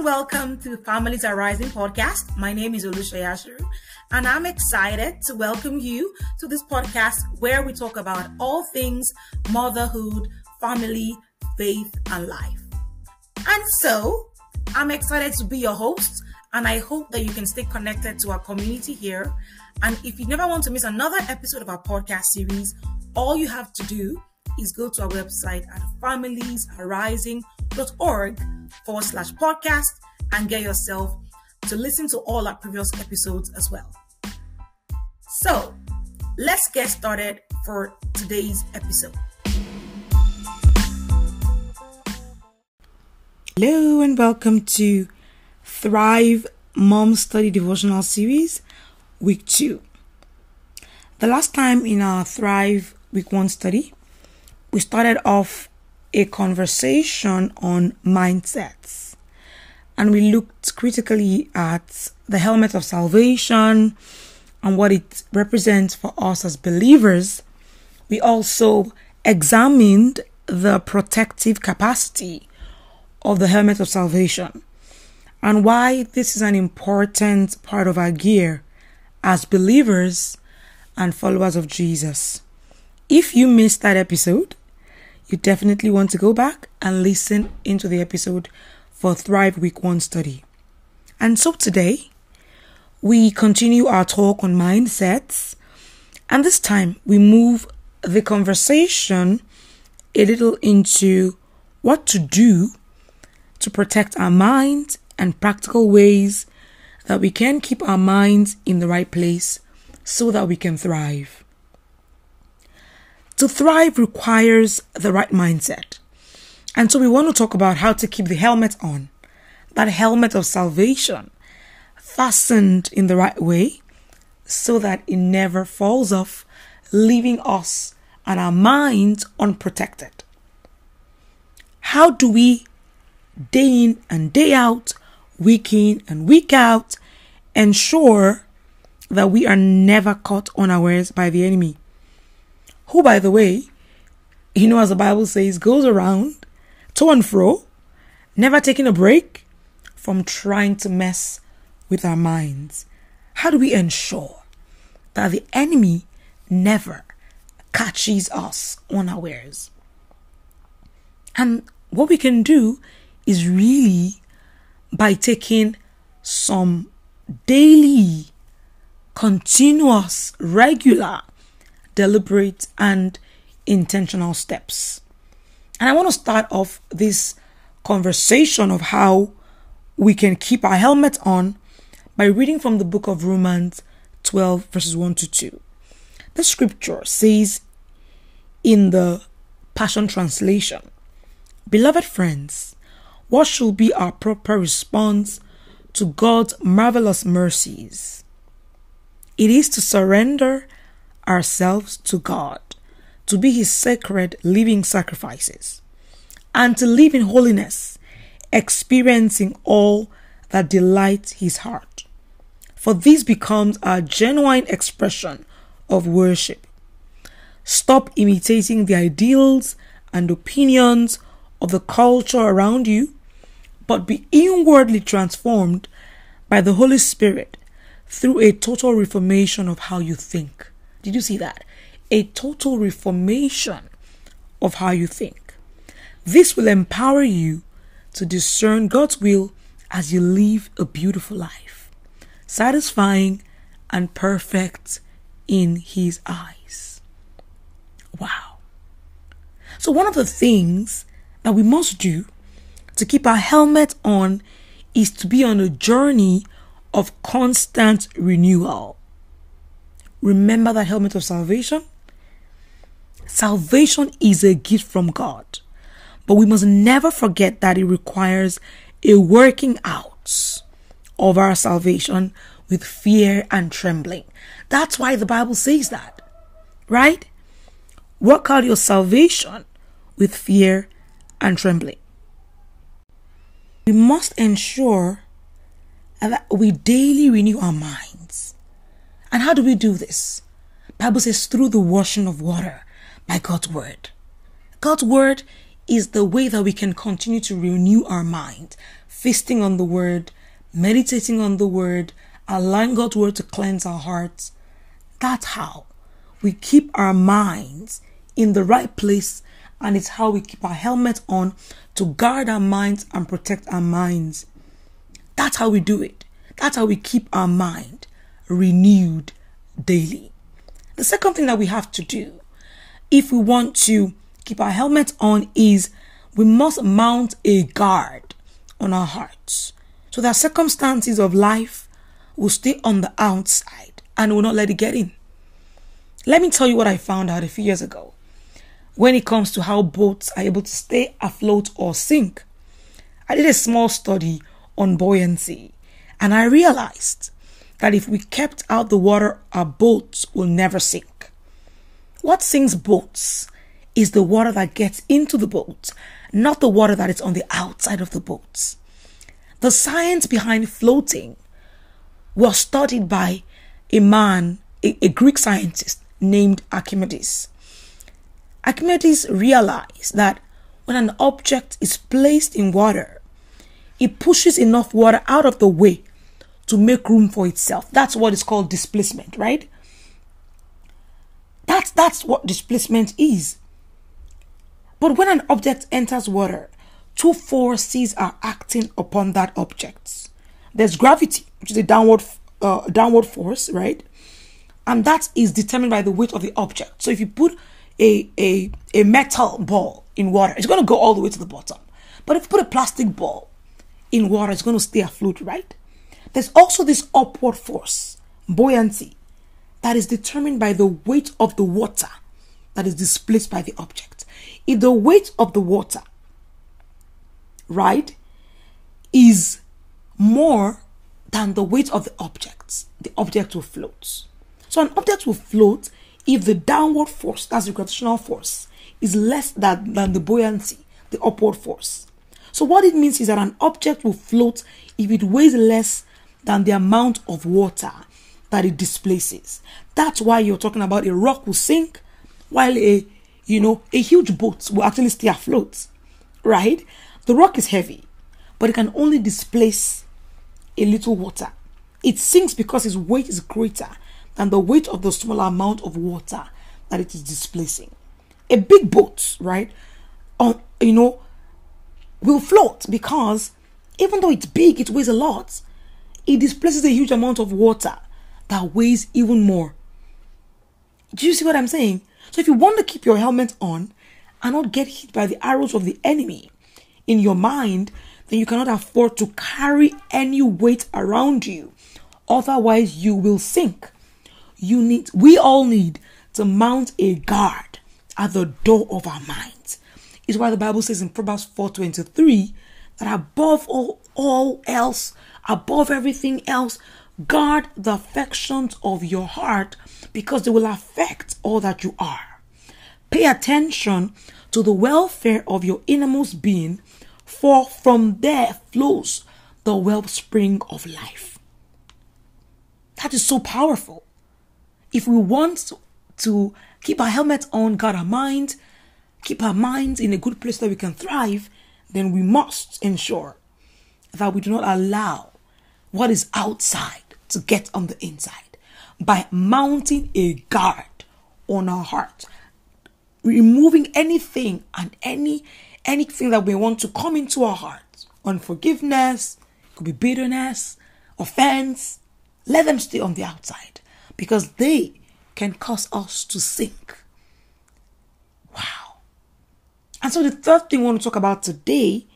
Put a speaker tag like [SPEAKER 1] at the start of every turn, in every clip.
[SPEAKER 1] and welcome to Families Arising podcast. My name is Olusha Yashiru, and I'm excited to welcome you to this podcast where we talk about all things motherhood, family, faith, and life. And so, I'm excited to be your host, and I hope that you can stay connected to our community here. And if you never want to miss another episode of our podcast series, all you have to do is go to our website at familiesarising.org forward slash podcast and get yourself to listen to all our previous episodes as well. So let's get started for today's episode. Hello and welcome to Thrive Mom Study Devotional Series, Week 2. The last time in our Thrive Week 1 study, we started off a conversation on mindsets. And we looked critically at the helmet of salvation and what it represents for us as believers. We also examined the protective capacity of the helmet of salvation and why this is an important part of our gear as believers and followers of Jesus. If you missed that episode, you definitely want to go back and listen into the episode for Thrive Week 1 study. And so today, we continue our talk on mindsets, and this time we move the conversation a little into what to do to protect our mind and practical ways that we can keep our minds in the right place so that we can thrive. To thrive requires the right mindset. And so we want to talk about how to keep the helmet on, that helmet of salvation, fastened in the right way so that it never falls off, leaving us and our minds unprotected. How do we, day in and day out, week in and week out, ensure that we are never caught unawares by the enemy? Who, by the way, you know, as the Bible says, goes around to and fro, never taking a break from trying to mess with our minds. How do we ensure that the enemy never catches us unawares? And what we can do is really by taking some daily, continuous, regular deliberate, and intentional steps. And I want to start off this conversation of how we can keep our helmet on by reading from the book of Romans 12, verses 1 to 2. The scripture says in the Passion Translation Beloved friends, what should be our proper response to God's marvelous mercies? It is to surrender ourselves to God, to be His sacred living sacrifices, and to live in holiness, experiencing all that delights His heart. For this becomes our genuine expression of worship. Stop imitating the ideals and opinions of the culture around you, but be inwardly transformed by the Holy Spirit through a total reformation of how you think. Did you see that? A total reformation of how you think. This will empower you to discern God's will as you live a beautiful life, satisfying and perfect in His eyes. Wow. So, one of the things that we must do to keep our helmet on is to be on a journey of constant renewal. Remember that helmet of salvation? Salvation is a gift from God, but we must never forget that it requires a working out of our salvation with fear and trembling. That's why the Bible says that, right? Work out your salvation with fear and trembling. We must ensure that we daily renew our minds and how do we do this? Bible says through the washing of water by God's word. God's word is the way that we can continue to renew our mind, feasting on the word, meditating on the word, allowing God's word to cleanse our hearts. That's how we keep our minds in the right place, and it's how we keep our helmet on to guard our minds and protect our minds. That's how we do it. That's how we keep our mind renewed daily. The second thing that we have to do if we want to keep our helmet on is we must mount a guard on our hearts. So that circumstances of life will stay on the outside and will not let it get in. Let me tell you what I found out a few years ago when it comes to how boats are able to stay afloat or sink. I did a small study on buoyancy and I realized that if we kept out the water, our boats will never sink. What sinks boats is the water that gets into the boat, not the water that is on the outside of the boats. The science behind floating was studied by a man, a, a Greek scientist named Archimedes. Archimedes realized that when an object is placed in water, it pushes enough water out of the way to make room for itself. That's what is called displacement, right? That's that's what displacement is. But when an object enters water, two forces are acting upon that object. There's gravity, which is a downward uh, downward force, right? And that is determined by the weight of the object. So if you put a, a, a metal ball in water, it's going to go all the way to the bottom. But if you put a plastic ball in water, it's going to stay afloat, right? There's also this upward force, buoyancy, that is determined by the weight of the water that is displaced by the object. If the weight of the water, right, is more than the weight of the object, the object will float. So an object will float if the downward force, that's the gravitational force, is less than, than the buoyancy, the upward force. So what it means is that an object will float if it weighs less than the amount of water that it displaces. That's why you're talking about a rock will sink while a you know a huge boat will actually stay afloat. Right? The rock is heavy, but it can only displace a little water. It sinks because its weight is greater than the weight of the smaller amount of water that it is displacing. A big boat, right? On you know, will float because even though it's big, it weighs a lot. It displaces a huge amount of water that weighs even more. Do you see what I'm saying? So if you want to keep your helmet on and not get hit by the arrows of the enemy in your mind, then you cannot afford to carry any weight around you. Otherwise, you will sink. You need, we all need to mount a guard at the door of our minds. Is why the Bible says in Proverbs 4:23 that above all, all else, above everything else, guard the affections of your heart because they will affect all that you are. Pay attention to the welfare of your innermost being for from there flows the wellspring of life. That is so powerful. If we want to keep our helmet on, guard our mind, keep our minds in a good place that we can thrive, then we must ensure that we do not allow what is outside to get on the inside by mounting a guard on our heart, removing anything and any anything that we want to come into our hearts unforgiveness, could be bitterness, offense, let them stay on the outside because they can cause us to sink. Wow. And so the third thing we want to talk about today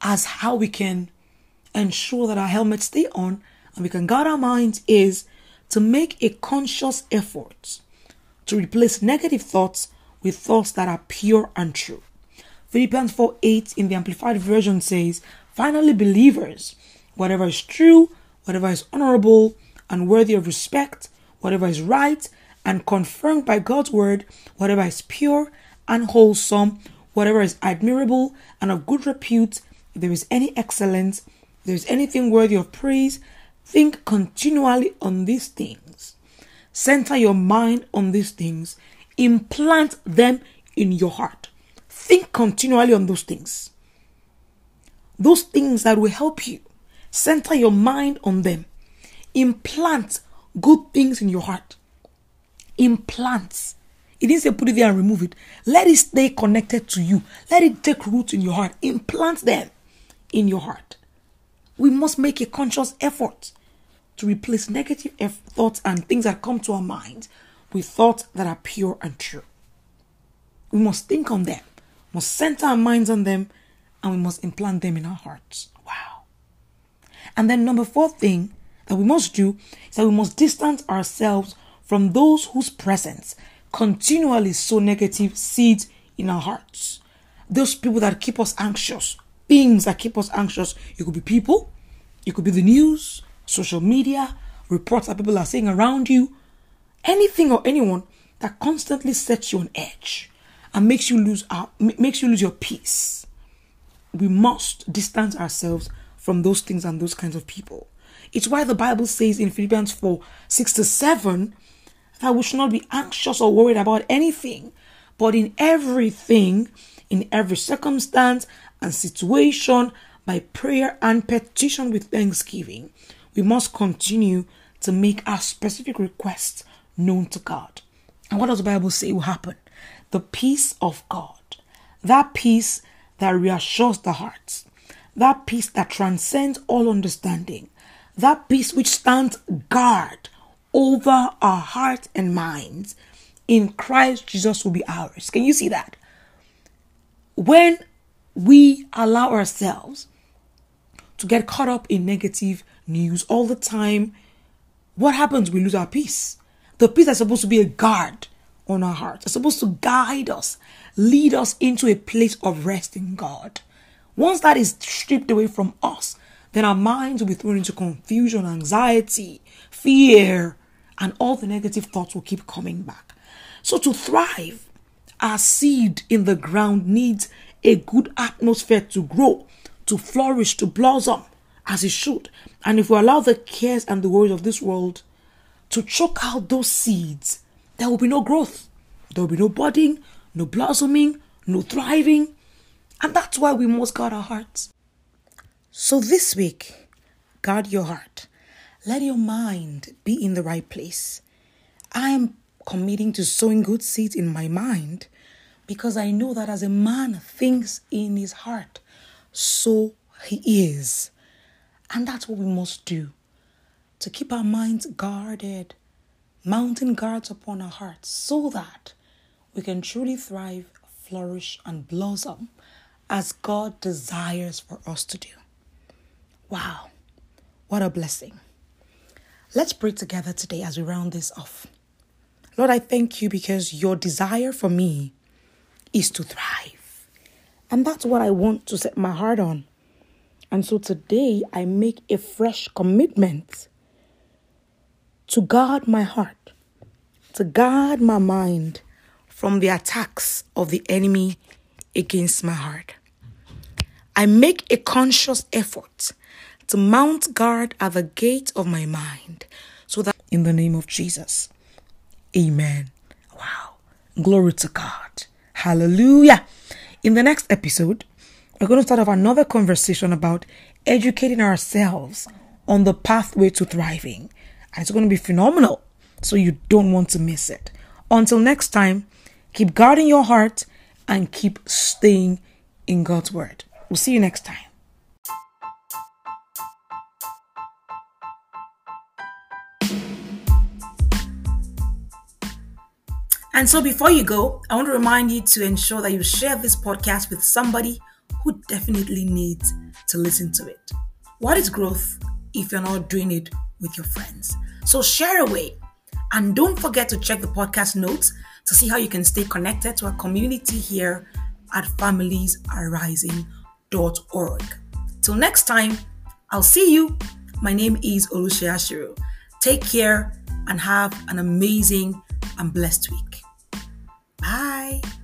[SPEAKER 1] as how we can ensure that our helmets stay on and we can guard our minds is to make a conscious effort to replace negative thoughts with thoughts that are pure and true. Philippians 4 8 in the Amplified Version says, Finally, believers, whatever is true, whatever is honorable and worthy of respect, whatever is right and confirmed by God's word, whatever is pure and wholesome, whatever is admirable and of good repute, if there is any excellence, if there is anything worthy of praise, think continually on these things. Center your mind on these things, implant them in your heart Think continually on those things. Those things that will help you. Center your mind on them. Implant good things in your heart. Implant. It didn't say put it there and remove it. Let it stay connected to you. Let it take root in your heart. Implant them in your heart. We must make a conscious effort to replace negative thoughts and things that come to our minds with thoughts that are pure and true. We must think on them, must center our minds on them, and we must implant them in our hearts. Wow. And then, number four thing that we must do is that we must distance ourselves from those whose presence continually sow negative seeds in our hearts. Those people that keep us anxious, things that keep us anxious. It could be people, it could be the news, social media, reports that people are saying around you, anything or anyone that constantly sets you on edge and makes you lose out, makes you lose your peace. We must distance ourselves from those things and those kinds of people. It's why the Bible says in Philippians 4 6 to 7 that we should not be anxious or worried about anything, but in everything, in every circumstance and situation, by prayer and petition with thanksgiving, we must continue to make our specific requests known to God. And what does the Bible say will happen? The peace of God, that peace that reassures the hearts, that peace that transcends all understanding, that peace which stands guard over our hearts and minds in Christ Jesus will be ours. Can you see that? When we allow ourselves to get caught up in negative news all the time, what happens? We lose our peace. The peace that's supposed to be a guard on our hearts. It's supposed to guide us, lead us into a place of rest in God. Once that is stripped away from us, then our minds will be thrown into confusion, anxiety, fear, and all the negative thoughts will keep coming back. So to thrive, our seed in the ground needs a good atmosphere to grow, to flourish, to blossom as it should. And if we allow the cares and the worries of this world to choke out those seeds, there will be no growth. There will be no budding, no blossoming, no thriving. And that's why we must guard our hearts. So this week, guard your heart. Let your mind be in the right place. I am committing to sowing good seeds in my mind because I know that as a man thinks in his heart, so he is. And that's what we must do to keep our minds guarded, mounting guards upon our hearts, so that we can truly thrive, flourish, and blossom as God desires for us to do. Wow, what a blessing! Let's pray together today as we round this off. Lord, I thank you because your desire for me is to thrive. And that's what I want to set my heart on. And so today I make a fresh commitment to guard my heart, to guard my mind from the attacks of the enemy against my heart. I make a conscious effort to mount guard at the gate of my mind so that in the name of Jesus. Amen. Wow. Glory to God. Hallelujah. In the next episode, we're going to start off another conversation about educating ourselves on the pathway to thriving. And it's going to be phenomenal. So you don't want to miss it. Until next time, keep guarding your heart and keep staying in God's word. We'll see you next time. And so before you go, I want to remind you to ensure that you share this podcast with somebody who definitely needs to listen to it. What is growth if you're not doing it with your friends? So share away. And don't forget to check the podcast notes to see how you can stay connected to our community here at familiesarising.org. Till next time, I'll see you. My name is Olushia Shiro. Take care and have an amazing and blessed week. Bye.